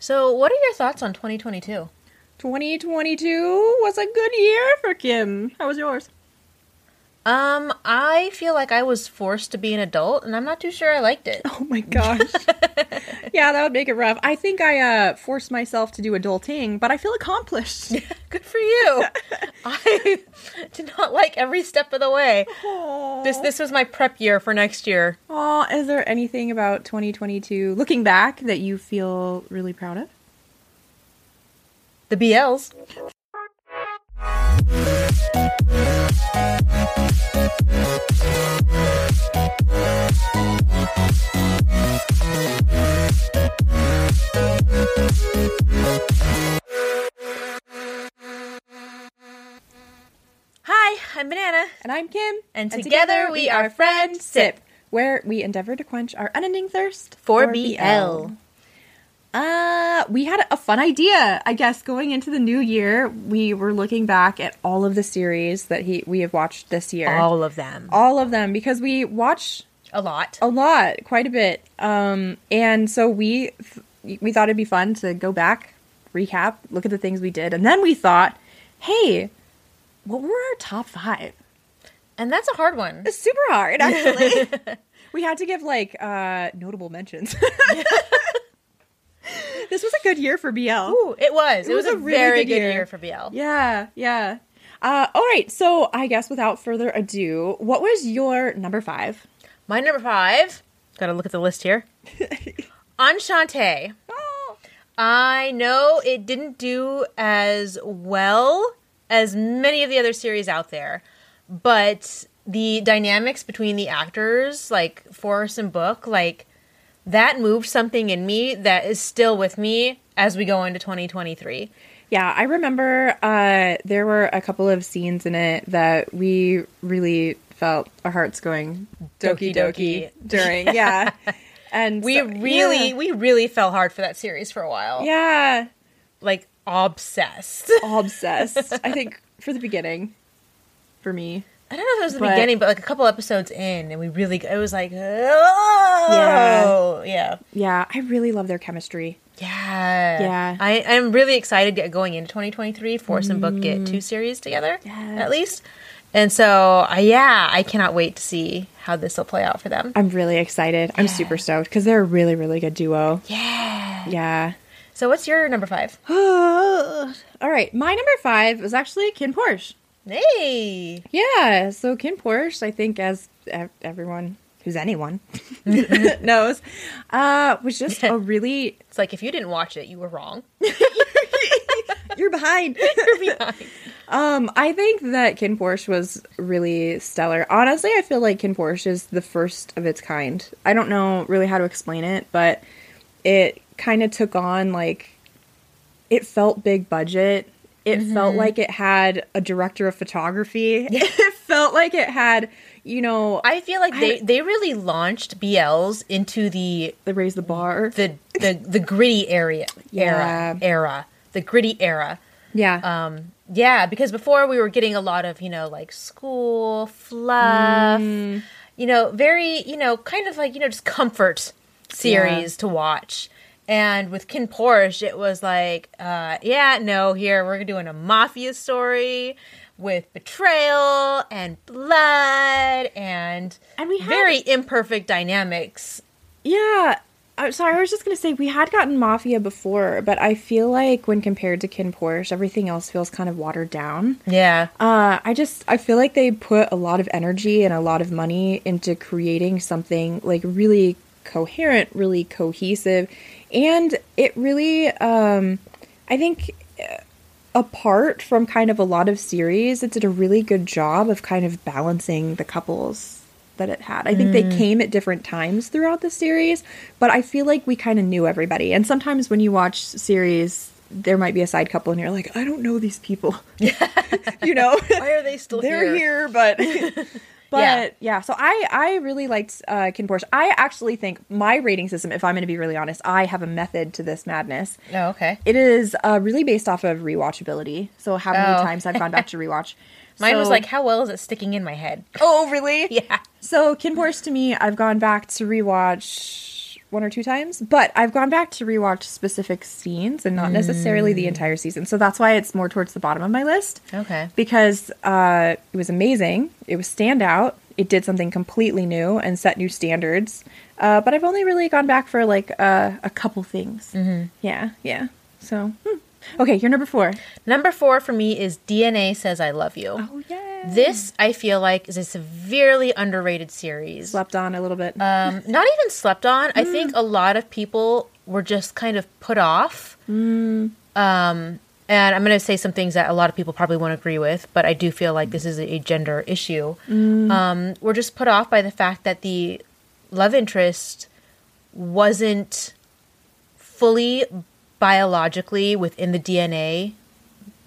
So, what are your thoughts on 2022? 2022 was a good year for Kim. How was yours? Um, I feel like I was forced to be an adult, and I'm not too sure I liked it. Oh my gosh. yeah, that would make it rough. I think I uh, forced myself to do adulting, but I feel accomplished. Good for you. I did not like every step of the way. Aww. This this was my prep year for next year. Aw, is there anything about 2022, looking back, that you feel really proud of? The BLs. Hi, I'm Banana. And I'm Kim. And together we are Friend Sip, where we endeavor to quench our unending thirst For BL. Uh, we had a fun idea, I guess, going into the new year. We were looking back at all of the series that he we have watched this year. All of them. all of them because we watch A lot. a lot, quite a bit. Um, and so we we thought it'd be fun to go back, recap, look at the things we did, and then we thought, hey, what were our top five? And that's a hard one. It's super hard, actually. we had to give like uh, notable mentions. this was a good year for BL. Ooh, it was. It, It was, was a, really very good good year. year. for BL. Yeah, yeah. Uh, all right, so I guess without further ado, what was your number five? My number five. Gotta look at the list here. Enchante. Oh, I know it didn't do as well as many of the other series out there, but the dynamics between the actors, like Forrest and Book, like that moved something in me that is still with me as we go into 2023. Yeah, I remember uh, there were a couple of scenes in it that we really felt our hearts going doki Doki during. Yeah, and We so- really, yeah. we really fell hard for that series for a while. yeah, Like obsessed. obsessed. I think for the beginning, for me. I don't know if it was the But- beginning, but like a couple episodes in, and we really, it was like, oh, yeah, Yeah, I really love their chemistry. yeah, Yeah. I, I'm really excited get going into 2023. Forrest and Book get two series together, Yes. at least, and so uh, yeah, I cannot wait to see how this will play out for them. I'm really excited. I'm super stoked because they're a really, really good duo. Yeah. Yeah. So what's your number five? All right, my number five was actually KinnPorsche. Hey, Yeah, so KinnPorsche, I think, as everyone who's anyone knows, uh, was just a really it's like if you didn't watch it, you were wrong. you're behind. You're behind. um, I think that KinnPorsche was really stellar. Honestly, I feel like KinnPorsche is the first of its kind. I don't know really how to explain it, but it kind of took on like it felt big budget. It felt like it had a director of photography. it felt like it had, you know, I feel like I- they they really launched BLs into the they raised the bar. the the the gritty area Yeah. era era the gritty era yeah. um yeah because before we were getting a lot of you know like school fluff Mm. you know very you know kind of like you know just comfort series to watch and with KinnPorsche it was like uh yeah no here we're doing a mafia story with betrayal and blood and And we had- very imperfect dynamics Yeah. I'm sorry, I was just gonna say we had gotten Mafia before, but I feel like when compared to KinnPorsche, everything else feels kind of watered down. yeah Uh, I just I feel like they put a lot of energy and a lot of money into creating something like really coherent, really cohesive, and it really um, I think uh, apart from kind of a lot of series, it did a really good job of kind of balancing the couples that it had. I think they came at different times throughout the series, but I feel like we kind of knew everybody. And sometimes when you watch series, there might be a side couple and you're like, I don't know these people. you know? why are they still They're here? here, but but yeah. Yeah. So I I really liked uh, KinnPorsche. I actually think my rating system, if I'm going to be really honest, I have a method to this madness. Oh, okay. It is uh, really based off of rewatchability. So how many Oh. times I've gone back to rewatch. Mine was like, how well is it sticking in my head? oh really? Yeah. So KinnPorsche to me, I've gone back to rewatch one or two times, but I've gone back to rewatch specific scenes and not necessarily the entire season. So that's why it's more towards the bottom of my list. Okay. Because uh, it was amazing. It was standout. It did something completely new and set new standards. Uh, but I've only really gone back for like uh, a couple things. Mm-hmm. Yeah, yeah. So, hmm. Okay, you're number four. Number four for me is DNA Says I Love You. Oh, yeah. This, I feel like, is a severely underrated series. Slept on a little bit. Um, not even slept on. I think a lot of people were just kind of put off. Um, and I'm going to say some things that a lot of people probably won't agree with, but I do feel like this is a gender issue. Um, we're just put off by the fact that the love interest wasn't fully biologically within the DNA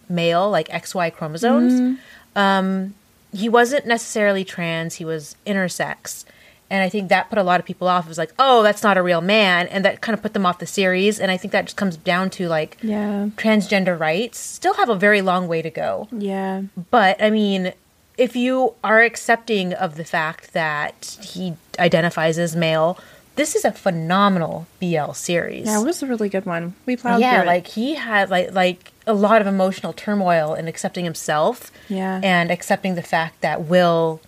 male, like XY chromosomes. Um, he wasn't necessarily trans, he was intersex. And I think that put a lot of people off. It was like, oh, that's not a real man. And that kind of put them off the series. And I think that just comes down to like yeah. transgender rights still have a very long way to go. Yeah. But I mean, if you are accepting of the fact that he identifies as male, this is a phenomenal BL series. Yeah, it was a really good one. We plowed yeah, like he had like like a lot of emotional turmoil in accepting himself. Yeah. And accepting the fact that will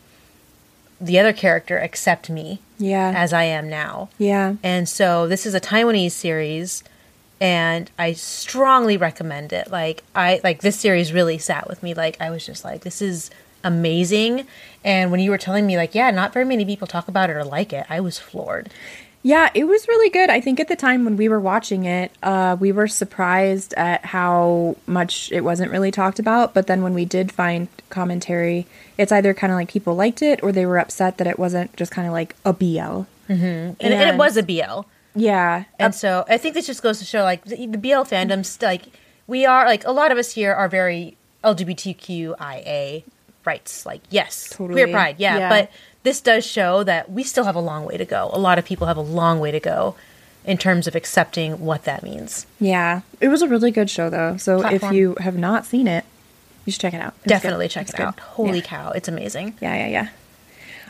the other character accept me yeah. as I am now. yeah. And so this is a Taiwanese series and I strongly recommend it. Like I like this series really sat with me. Like I was just like this is amazing. And when you were telling me like yeah, not very many people talk about it or like it, I was floored. Yeah, it was really good. I think at the time when we were watching it, uh, we were surprised at how much it wasn't really talked about. But then when we did find commentary, it's either kind of like people liked it or they were upset that it wasn't just kind of like a BL. And, and it was a BL. Yeah. And so I think this just goes to show like the, the BL fandoms like we are like a lot of us here are very LGBTQIA rights. Like yes, Totally. queer pride, yeah, Yeah. But this does show that we still have a long way to go. A lot of people have a long way to go in terms of accepting what that means. Yeah. It was a really good show, though. So Platform. if you have not seen it, you should check it out. It's Definitely good. check It's it good. out. Holy yeah. cow, it's amazing. Yeah, yeah, yeah.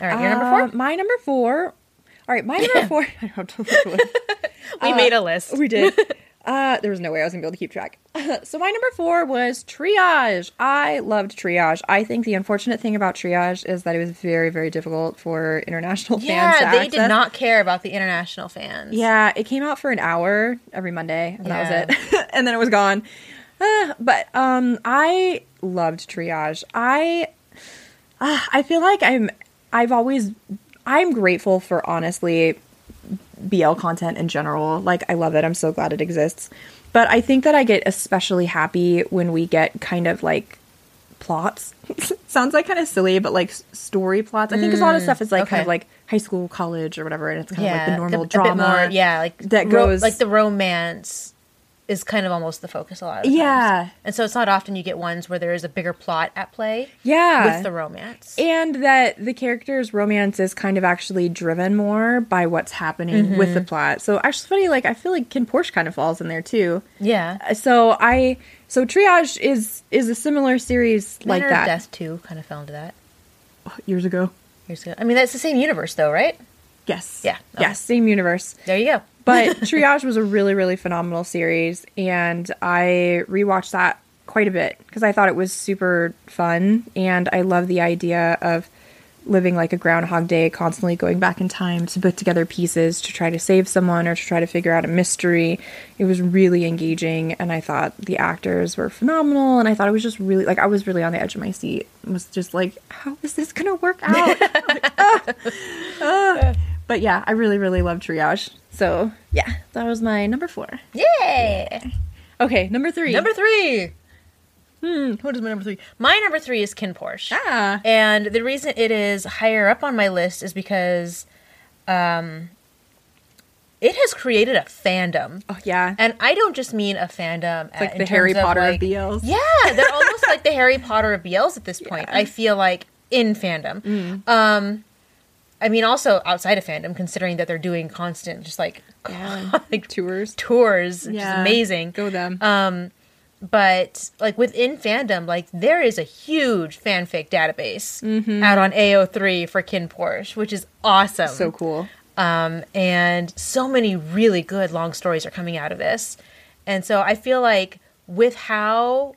All right, your number Uh, four. My number four. All right, my number four. I have to look away. We made a list. We did. Uh, there was no way I was gonna be able to keep track. so my number four was Triage. I loved Triage. I think the unfortunate thing about Triage is that it was very, very difficult for international fans. Yeah, they did not care about the international fans. Yeah, it came out for an hour every Monday, and Yeah. that was it. and then it was gone. Uh, but um, I loved Triage. I uh, I feel like I'm I've always I'm grateful for honestly BL content in general. Like I love it. I'm so glad it exists. But I think that I get especially happy when we get kind of like plots. Sounds like kind of silly, but like story plots. I think 'cause a lot of mm, stuff is like kind of like high school, college, or whatever, and it's kind yeah, of like the normal drama. more, yeah, like that ro- goes- like the romance is kind of almost the focus a lot of the Yeah. times. and so it's not often you get ones where there is a bigger plot at play Yeah. with the romance. and that the character's romance is kind of actually driven more by what's happening with the Mm-hmm. plot. So actually, funny, like I feel like KinnPorsche kind of falls in there too. yeah, So I so Triage is is a similar series like that Death too kind of fell into that years ago. years ago. I mean, that's the same universe though, right? Yes. Yeah. Yes. Same universe. There you go. But Triage was a really, really phenomenal series, and I rewatched that quite a bit because I thought it was super fun, and I love the idea of living like a Groundhog Day, constantly going back in time to put together pieces to try to save someone or to try to figure out a mystery. It was really engaging, and I thought the actors were phenomenal, and I thought it was just really like I was really on the edge of my seat. It was just like, how is this gonna work out? Like, ah, ah. But yeah, I really, really love Triage. So yeah, that was my number four. Yeah. Okay, number three. Number three. Hmm. What is my number three? My number three is KinnPorsche. ah, And the reason it is higher up on my list is because um, it has created a fandom. oh yeah, And I don't just mean a fandom it's like in the Harry Potter like, of BLs. Yeah, they're almost like the Harry Potter of BLs at this point. Yeah. I feel like in fandom. Mm. Um, I mean, also outside of fandom, considering that they're doing constant, just like, Yeah. like tours. tours, which Yeah. is amazing. Go them. Um, but like within fandom, like there is a huge fanfic database Mm-hmm. out on AO3 for KinnPorsche, which is awesome. so cool. Um, and so many really good long stories are coming out of this. And so I feel like with how,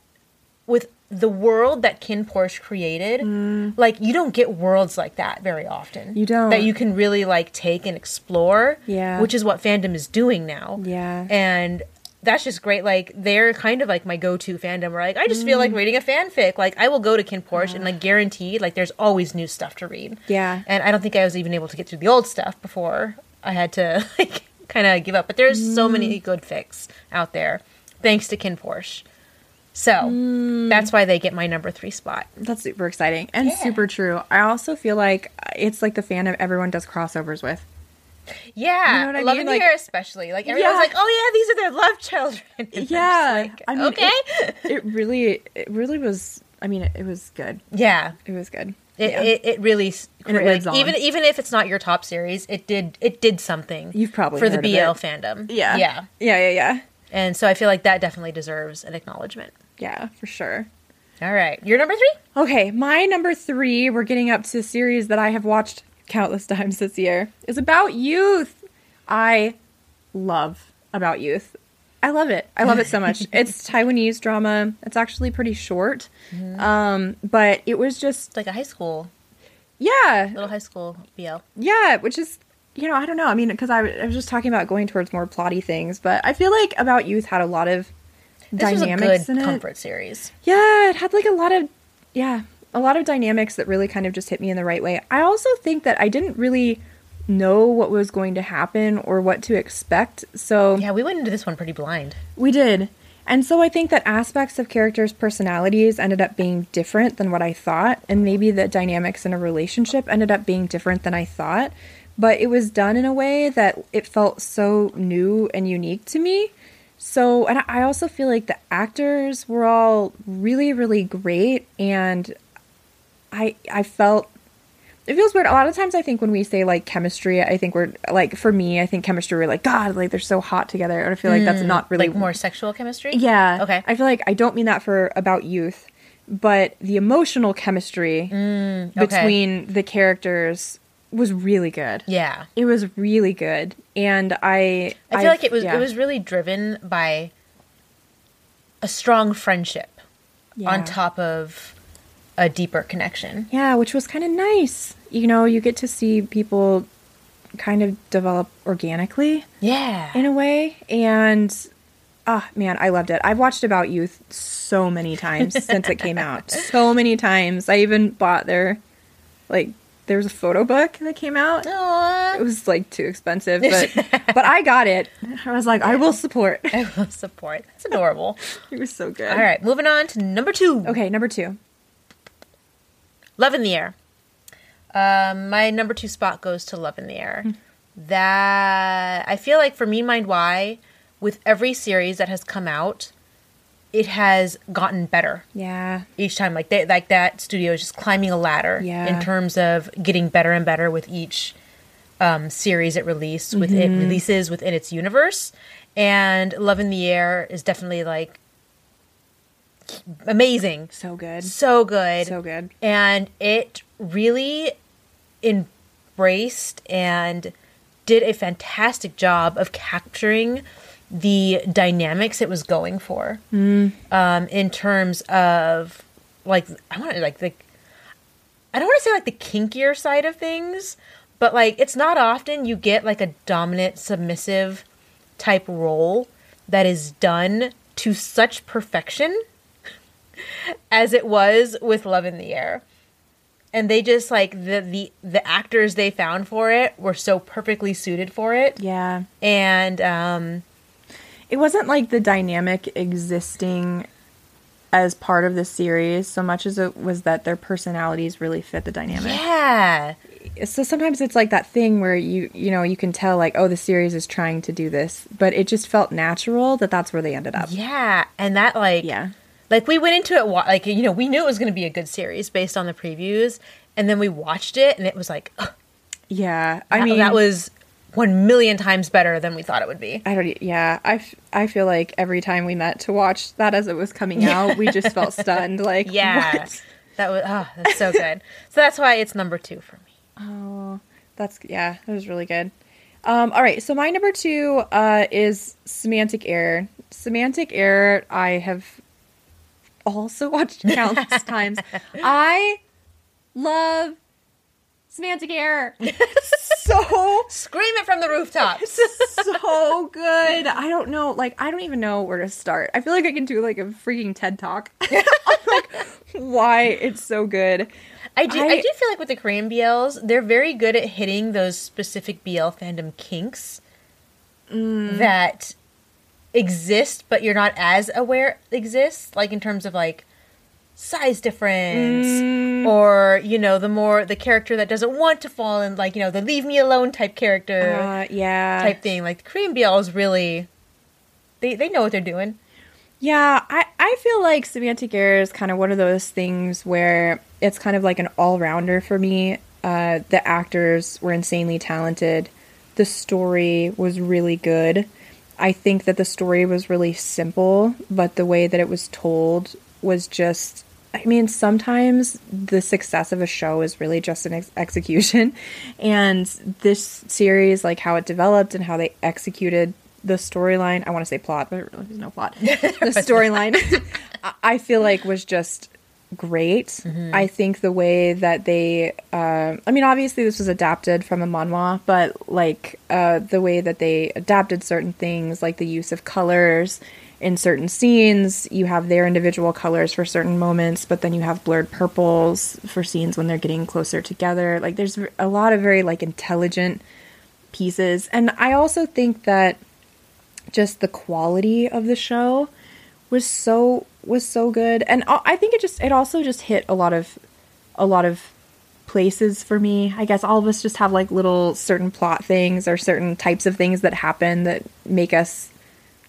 with the world that KinnPorsche created, like you don't get worlds like that very often. Mm. You don't. That you can really like take and explore. Yeah. Which is what fandom is doing now. Yeah. And that's just great. Like they're kind of like my go-to fandom. Where like I just feel like Mm. reading a fanfic. Like I will go to KinnPorsche and like guaranteed like there's always new stuff to read. Yeah. And I don't think I was even able to get through the old stuff before I had to like kind of give up. But there's so Mm. many good fics out there, thanks to KinnPorsche. So Mm. that's why they get my number three spot. That's super exciting and Yeah. super true. I also feel like it's like the fan of everyone does crossovers with. Yeah, You know I Love mean? Like- especially. Like everyone's Yeah. like, oh yeah, these are their love children. And Yeah, like, I mean, okay. it, it really, it really was. I mean, it, it was good. yeah, It was good. It, Yeah. it, it really And it like, even even if it's not your top series, it did it did something. You've probably for the BL fandom. yeah, yeah, yeah, yeah, yeah, and so I feel like that definitely deserves an acknowledgement. Yeah, for sure. All right, your number three. Okay, my number three, we're getting up to a series that I have watched countless times this year, is about youth. I love About Youth. I love it. I love it so much. it's Taiwanese drama. It's actually pretty short. Um, but it was just, It's like a high school, yeah, little high school BL. yeah, which is, you know, I don't know. I mean, because I was just talking about going towards more plotty things, but I feel like About Youth had a lot of This was a dynamics in it. comfort series. Yeah, it had like a lot of yeah, a lot of dynamics that really kind of just hit me in the right way. I also think that I didn't really know what was going to happen or what to expect. So Yeah, we went into this one pretty blind. we did. And so I think that aspects of characters' personalities ended up being different than what I thought, and maybe the dynamics in a relationship ended up being different than I thought. But it was done in a way that it felt so new and unique to me. So, and I also feel like the actors were all really, really great, and I I felt it feels weird. A lot of times, I think when we say like chemistry, I think we're like for me, I think chemistry. We're like God, like they're so hot together. And I feel like that's not really like more sexual chemistry. yeah. Okay. I feel like I don't mean that for about youth, but the emotional chemistry Mm, okay. between the characters was really good. yeah. It was really good, and I I feel like it was yeah. it was really driven by a strong friendship Yeah. on top of a deeper connection. Yeah, which was kind of nice. You know, you get to see people kind of develop organically Yeah. in a way, and ah, man, I loved it. I've watched About Youth so many times since it came out. So many times. I even bought their like there was a photo book that came out. It was like too expensive, but but I got it. I was like, I will support. I will support. That's adorable. It was so good. All right, moving on to number two. Okay, number two. Love in the Air. Um, my number two spot goes to Love in the Air. That I feel like for me, Mind Why, with every series that has come out, it has gotten better Yeah. each time. Like they, like that studio is just climbing a ladder Yeah. in terms of getting better and better with each um, series it released with it Mm-hmm. releases within its universe. And Love in the Air is definitely like amazing, So good. so good, So good. and it really embraced and did a fantastic job of capturing the dynamics it was going for Mm. um, in terms of like I want to like the I don't want to say like the kinkier side of things, but like it's not often you get like a dominant submissive type role that is done to such perfection as it was with Love in the Air. And they just like the the the actors they found for it were so perfectly suited for it. Yeah. And um It wasn't like the dynamic existing as part of the series so much as it was that their personalities really fit the dynamic. yeah. So sometimes it's like that thing where you you know you can tell like oh the series is trying to do this, but it just felt natural that that's where they ended up. Yeah, and that like Yeah. like we went into it like you know we knew it was going to be a good series based on the previews, and then we watched it and it was like ugh, Yeah. I that- mean that was one million times better than we thought it would be. I don't. Yeah, I, f- I feel like every time we met to watch that as it was coming out, we just felt stunned. Like, Yeah, what? that was oh, that's so good. so that's why it's number two for me. Oh, that's yeah, it was really good. Um, all right, so my number two uh, is Semantic Error. Semantic Error, I have also watched countless times. I love Semantic Error. So Scream it from the rooftops. so good. I don't know, like I don't even know where to start. I feel like I can do like a freaking TED talk like why it's so good. I do. I, I- do feel like with the Korean BLs, they're very good at hitting those specific BL fandom kinks Mm. that exist, but you're not as aware exists. Like in terms of like size difference, Mm. or you know, the more the character that doesn't want to fall in, like you know, the leave me alone type character Uh, yeah. type thing. Like the Korean BLs really, they they know what they're doing. Yeah, I, I feel like semantic error is kind of one of those things where it's kind of like an all rounder for me. Uh, the actors were insanely talented. The story was really good. I think that the story was really simple, but the way that it was told was just. I mean, sometimes the success of a show is really just an ex- execution. And this series, like how it developed and how they executed the storyline, I want to say plot, but really there's no plot. the storyline, I- feel like was just great. I think the way that they, uh, I mean, obviously this was adapted from a manhwa, but like uh, the way that they adapted certain things, like the use of colors in certain scenes, you have their individual colors for certain moments, but then you have blurred purples for scenes when they're getting closer together. Like there's a lot of very like intelligent pieces, and I also think that just the quality of the show was so was so good and I think it just it also just hit a lot of a lot of places for me. I guess all of us just have like little certain plot things or certain types of things that happen that make us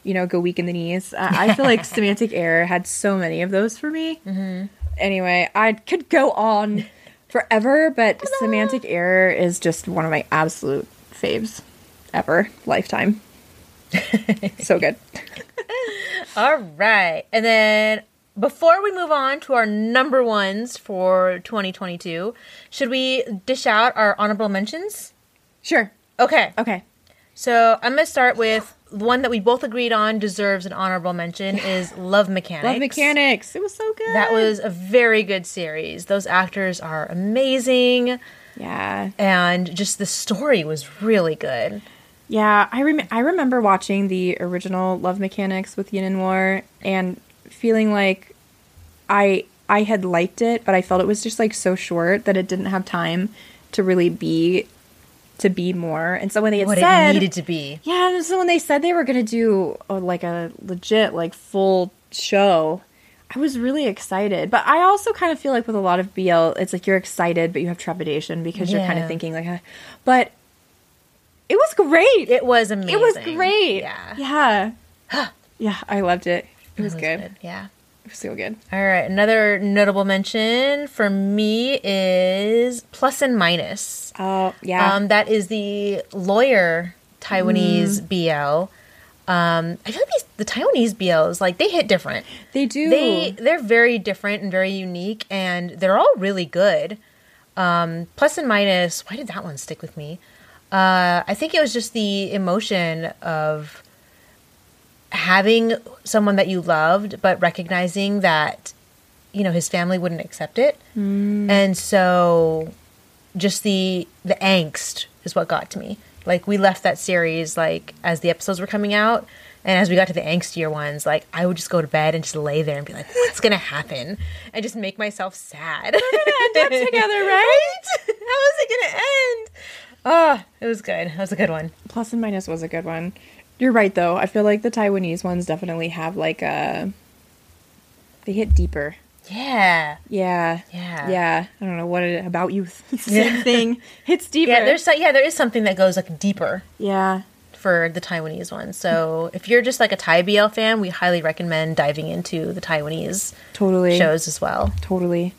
you know go weak in the knees. I I feel like Semantic Error had so many of those for me. Mm-hmm. Anyway, I could go on forever, but Semantic Error is just one of my absolute faves ever, lifetime. so good. All right. And then before we move on to our number ones for 2022, should we dish out our honorable mentions? Sure. Okay. Okay. So I'm going to start with one that we both agreed on deserves an honorable mention is Love Mechanics. Love Mechanics. It was so good. That was a very good series. Those actors are amazing yeah. and just the story was really good. Yeah, I rem- I remember watching the original Love Mechanics with Yin and War and feeling like I I had liked it, but I felt it was just like so short that it didn't have time to really be to be more. And so when they had What said it needed to be. Yeah, and so when they said they were going to do uh, like a legit like full show, I was really excited. But I also kind of feel like with a lot of BL, it's like you're excited but you have trepidation because you're kind of thinking like uh, but it was great. It was amazing. It was great. Yeah. Yeah. yeah, I loved it. It was, It was good. Yeah. So good. All right. Another notable mention for me is Plus and Minus. Oh, yeah. Um, that is the lawyer Taiwanese Mm. BL. Um, I feel like these, the Taiwanese BLs, like they hit different. they do. They they're very different and very unique, and they're all really good. Um, plus and minus. Why did that one stick with me? Uh, I think it was just the emotion of having someone that you loved, but recognizing that you know his family wouldn't accept it, mm. and so just the the angst is what got to me. Like we left that series like as the episodes were coming out, and as we got to the angstier ones, like I would just go to bed and just lay there and be like, "What's gonna happen?" and just make myself sad. We're gonna end up together, right? How is it gonna end? Oh, it was good. That was a good one. Plus and minus was a good one. You're right though. I feel like the Taiwanese ones definitely have like a they hit deeper. Yeah, Yeah. Yeah. Yeah. I don't know what it about youth. It's the Yeah. same thing. Hits deeper. yeah. There's yeah, there is something that goes like deeper Yeah. for the Taiwanese one. So if you're just like a Thai BL fan, we highly recommend diving into the Taiwanese Totally. shows as well. Totally.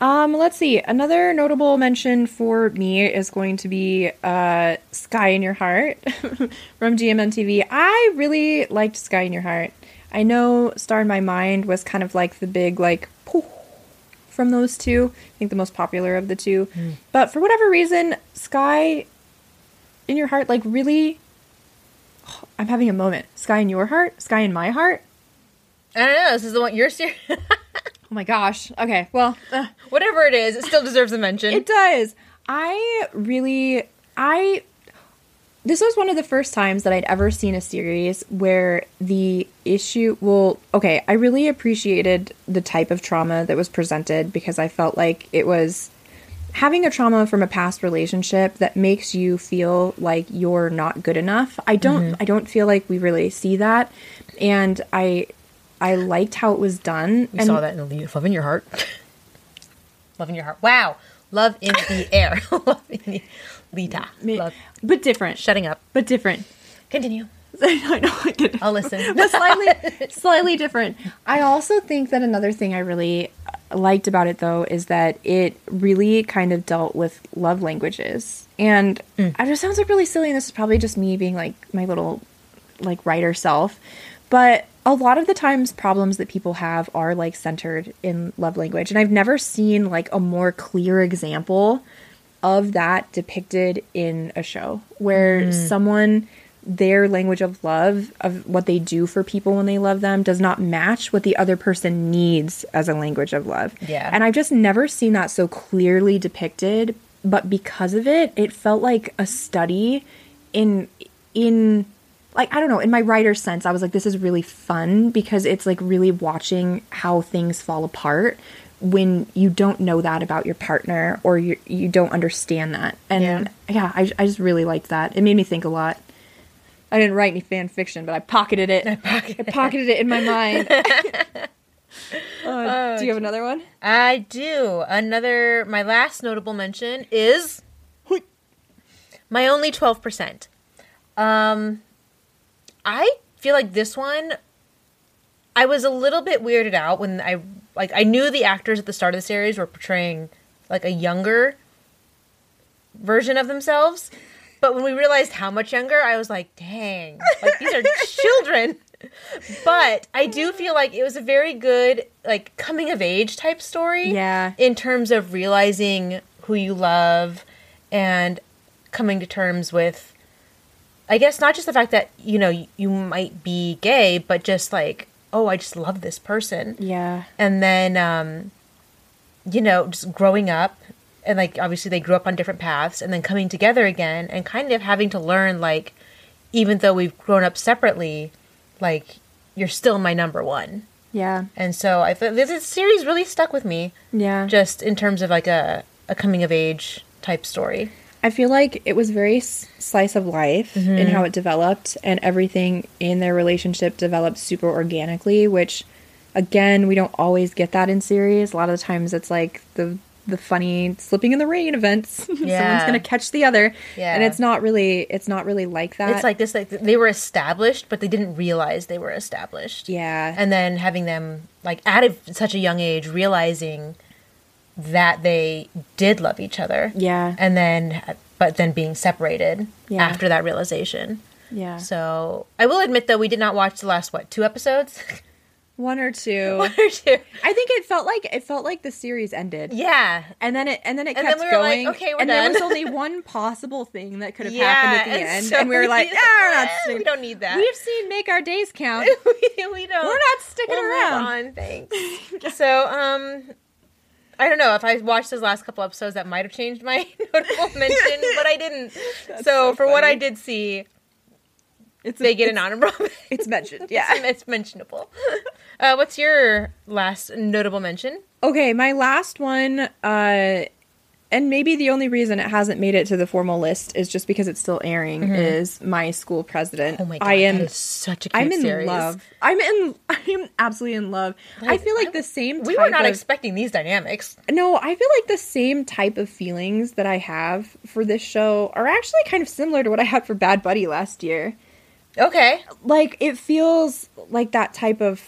Um, let's see. Another notable mention for me is going to be uh, Sky in Your Heart from GMMTV. I really liked Sky in Your Heart. I know Star in My Mind was kind of like the big, like, poof from those two. I think the most popular of the two. But for whatever reason, Sky in your heart, like really. I'm having a moment. Sky in your heart, sky in my heart. I don't know. This is the one you're serious. Oh my gosh. Okay. Well, uh, Whatever it is, it still deserves a mention. It does. I really I this was one of the first times that I'd ever seen a series where the issue well, okay, I really appreciated the type of trauma that was presented because I felt like it was having a trauma from a past relationship that makes you feel like you're not good enough. I don't I don't feel like we really see that and I I liked how it was done. we and saw that in the Love in Your Heart. Love in Your Heart. Wow. Love in the air. Love in the Lita. Love. but different. Shutting up. But different. Continue. I know I get, I'll listen. but slightly slightly different. I also think that another thing I really uh, liked about it though is that it really kind of dealt with love languages. And mm. I know it sounds like really silly and this is probably just me being like my little like writer self. But a lot of the times problems that people have are like centered in love language. And I've never seen like a more clear example of that depicted in a show where mm. someone their language of love of what they do for people when they love them does not match what the other person needs as a language of love. Yeah. And I've just never seen that so clearly depicted, but because of it, it felt like a study in in like I don't know, in my writer's sense, I was like this is really fun because it's like really watching how things fall apart when you don't know that about your partner or you you don't understand that. And Yeah. yeah, I, I just really liked that. It made me think a lot. I didn't write any fan fiction, but I pocketed it. I pocketed, it in my mind. Uh, do you have another one? I do. Another, my last notable mention is my only 12%. Um, I feel like this one, I was a little bit weirded out when I, like, I knew the actors at the start of the series were portraying, like, a younger version of themselves. But when we realized how much younger, I was like, dang, like, these are children. But I do feel like it was a very good, like, coming of age type story Yeah. in terms of realizing who you love and coming to terms with I guess not just the fact that you know you, might be gay but just like oh I just love this person Yeah. and then um you know just growing up and like obviously they grew up on different paths and then coming together again and kind of having to learn like even though we've grown up separately like you're still my number one Yeah. and so I thought this series really stuck with me Yeah. just in terms of like a, a coming of age type story. I feel like it was very slice of life in mm-hmm. how it developed, and everything in their relationship developed super organically. Which, again, we don't always get that in series. A lot of the times, it's like the the funny slipping in the rain events. Someone's gonna catch the other, Yeah. and it's not really it's not really like that. It's like this like they were established but they didn't realize they were established. yeah, And then having them like at a, such a young age realizing that they did love each other. yeah, And then but then being separated Yeah. after that realization. yeah. So, I will admit though we did not watch the last what, two episodes? One or two. One or two. I think it felt like it felt like the series ended. Yeah. And then it and then it And kept then we were like, going. okay, we're and there was only one possible thing that could have Yeah, happened at the end, so and we were like, we- "Ah, eh, we don't need that." We've seen make our days count. we, we don't. We're not sticking We'll around. on, thanks. so, um, I don't know if I watched those last couple episodes, that might have changed my notable mention, but I didn't. so, so for what I did see, It's they get an honorable. It's mentioned. yeah, Yeah. it's mentionable. Uh, what's your last notable mention? Okay, my last one, uh, and maybe the only reason it hasn't made it to the formal list is just because it's still airing. Is my school president? Mm-hmm. Oh my god, I am. such a cute I'm in series. love. I'm in. I'm absolutely in love. I feel like the same. We were not of, expecting these dynamics. No, I feel like the same type of feelings that I have for this show are actually kind of similar to what I had for Bad Buddy last year. Okay, Like it feels like that type of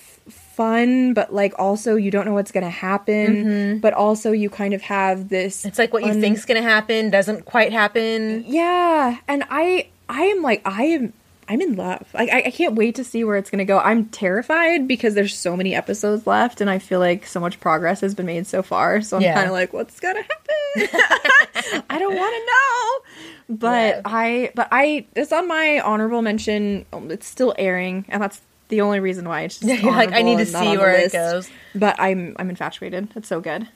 fun, but like also you don't know what's going to happen, but also you kind of have this Mm-hmm. it's like what you un- think's gonna happen doesn't quite happen. Yeah, and I I am like I am I'm in love. Like I, I can't wait to see where it's gonna go. I'm terrified because there's so many episodes left, and I feel like so much progress has been made so far. So I'm Yeah. kind of like, what's gonna happen? I don't want to know. But Yeah. I, but I, it's on my honorable mention. It's still airing, and that's the only reason why it's just You're like, I need to honorable and not see where it goes. But I'm, I'm infatuated. It's so good.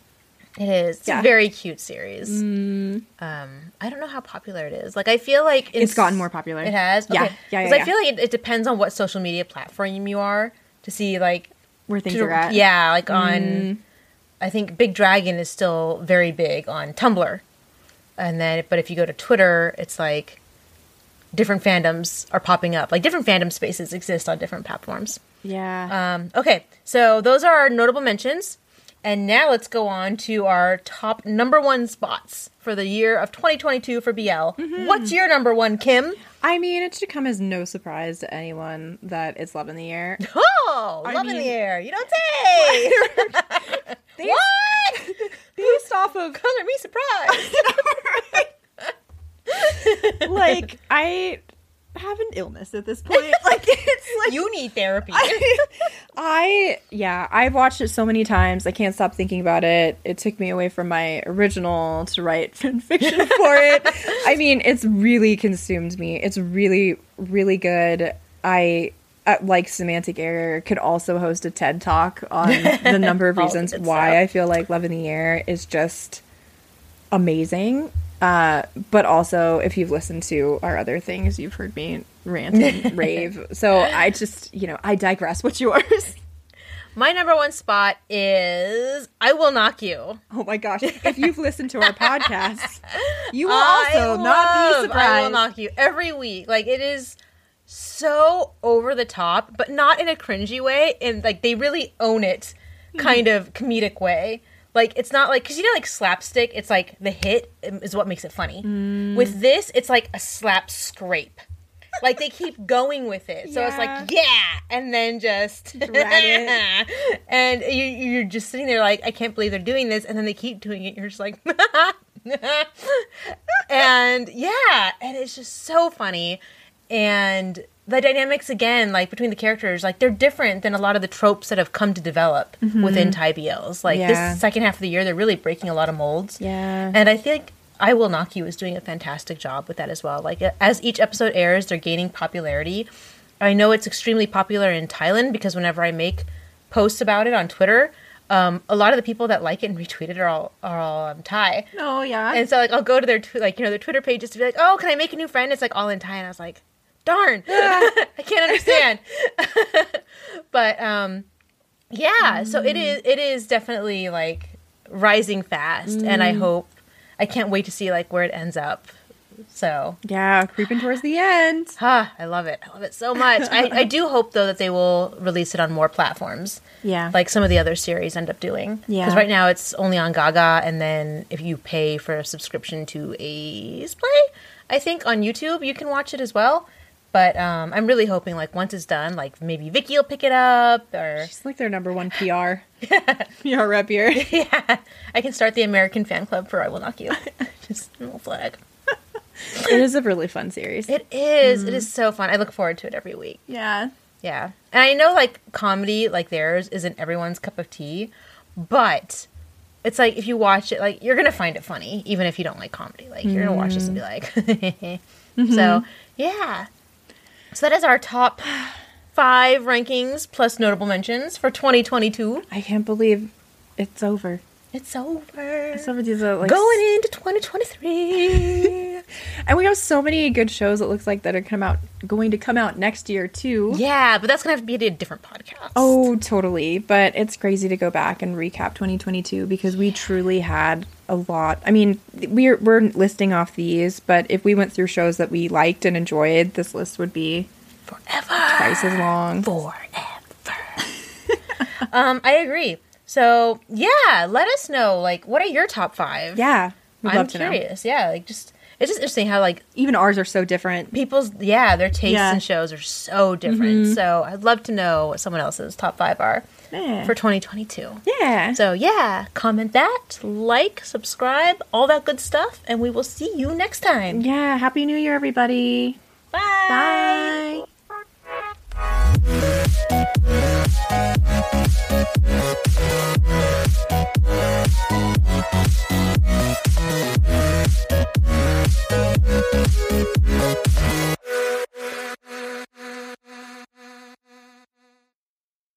It is. It's Yeah. Mm. a very cute series. Um, I don't know how popular it is. Like, I feel like It's gotten more popular. It has. Yeah. Okay. Yeah, yeah, 'Cause I yeah. feel like it, it depends on what social media platform you are to see like Where things to- are at. Yeah, like on. Mm. I think Big Dragon is still very big on Tumblr, and then but if you go to Twitter, it's like different fandoms are popping up. Like different fandom spaces exist on different platforms. Yeah. Um, okay, so those are our notable mentions. And now let's go on to our top number one spots for the year of 2022 for BL. Mm-hmm. What's your number one, Kim? I mean, it should come as no surprise to anyone that it's Love in the Air. Oh, I love in the air. You don't say. what? Based off of Color me surprised. Like I have an illness at this point. Like it's like you need therapy. I yeah, I've watched it so many times. I can't stop thinking about it. It took me away from my original to write fan fiction for it. I mean, it's really consumed me. It's really really good. I uh, like semantic error could also host a TED talk on the number of reasons why. I feel like Love in the Air is just amazing. Uh, but also, if you've listened to our other things, you've heard me rant and rave. So I just, you know, I digress. What's yours? My number one spot is I Will Knock You. Oh my gosh! If you've listened to our podcast, you will I also not be love I Will. Knock You every week. Like it is so over the top, but not in a cringy way. And like they really own it, kind of comedic way. Like it's not like because you know like slapstick. It's like the hit is what makes it funny. Mm. With this, it's like a slap scrape. Like they keep going with it, so it's like yeah, and then just and you, you're just sitting there like I can't believe they're doing this, and then they keep doing it. You're just like, and yeah, and it's just so funny, and the dynamics again, like between the characters, like they're different than a lot of the tropes that have come to develop within Thai BLs. Like Yeah. this second half of the year, they're really breaking a lot of molds. Yeah. And I think I Will Knock You is doing a fantastic job with that as well. Like as each episode airs, they're gaining popularity. I know it's extremely popular in Thailand because whenever I make posts about it on Twitter, um, a lot of the people that like it and retweet it are all are all um, Thai. oh yeah. And so like I'll go to their tw- like you know their Twitter pages to be like, oh, can I make a new friend? It's like all in Thai, and I was like, darn, I can't understand. but um, yeah, so it is it is definitely like rising fast, and I hope I can't wait to see like where it ends up. So yeah, creeping towards the end. ah, I love it. I love it so much. I, I do hope though that they will release it on more platforms Yeah. like some of the other series end up doing. Yeah. Because right now it's only on Gaga, and then if you pay for a subscription to AIS Play, I think on YouTube you can watch it as well. But um, I'm really hoping like once it's done, like maybe Viki will pick it up, or It's like their number one PR. PR rep here. yeah, I can start the American fan club for I Will Knock You. Just a little flag. it is a really fun series. It is. It is mm-hmm. so fun. I look forward to it every week. yeah. Yeah. And I know like comedy like theirs isn't everyone's cup of tea, but it's like if you watch it like you're going to find it funny even if you don't like comedy. Like you're going to watch this and be mm-hmm. like So, mm-hmm. yeah. So that is our top 5 rankings plus notable mentions for 2022. I can't believe it's over. It's over. Some of like Going into 2023. and we have so many good shows. It looks like that are come out going to come out next year too. yeah, but that's going to have to be a different podcast. Oh, totally. But it's crazy to go back and recap 2022 because we truly had a lot. I mean, we're we're listing off these, but if we went through shows that we liked and enjoyed, this list would be forever. twice as long. forever. um, I agree. So yeah, let us know. Like, what are your top five? Yeah, I'm to know. curious. Yeah, like just it's just interesting how like Even ours are so different. people's yeah their tastes Yeah. in shows are so different. So I'd love to know what someone else's top five are yeah. for 2022. Yeah. So, yeah, comment that, like, subscribe, all that good stuff, and we will see you next time. Yeah. Happy New Year, everybody. Bye. Bye.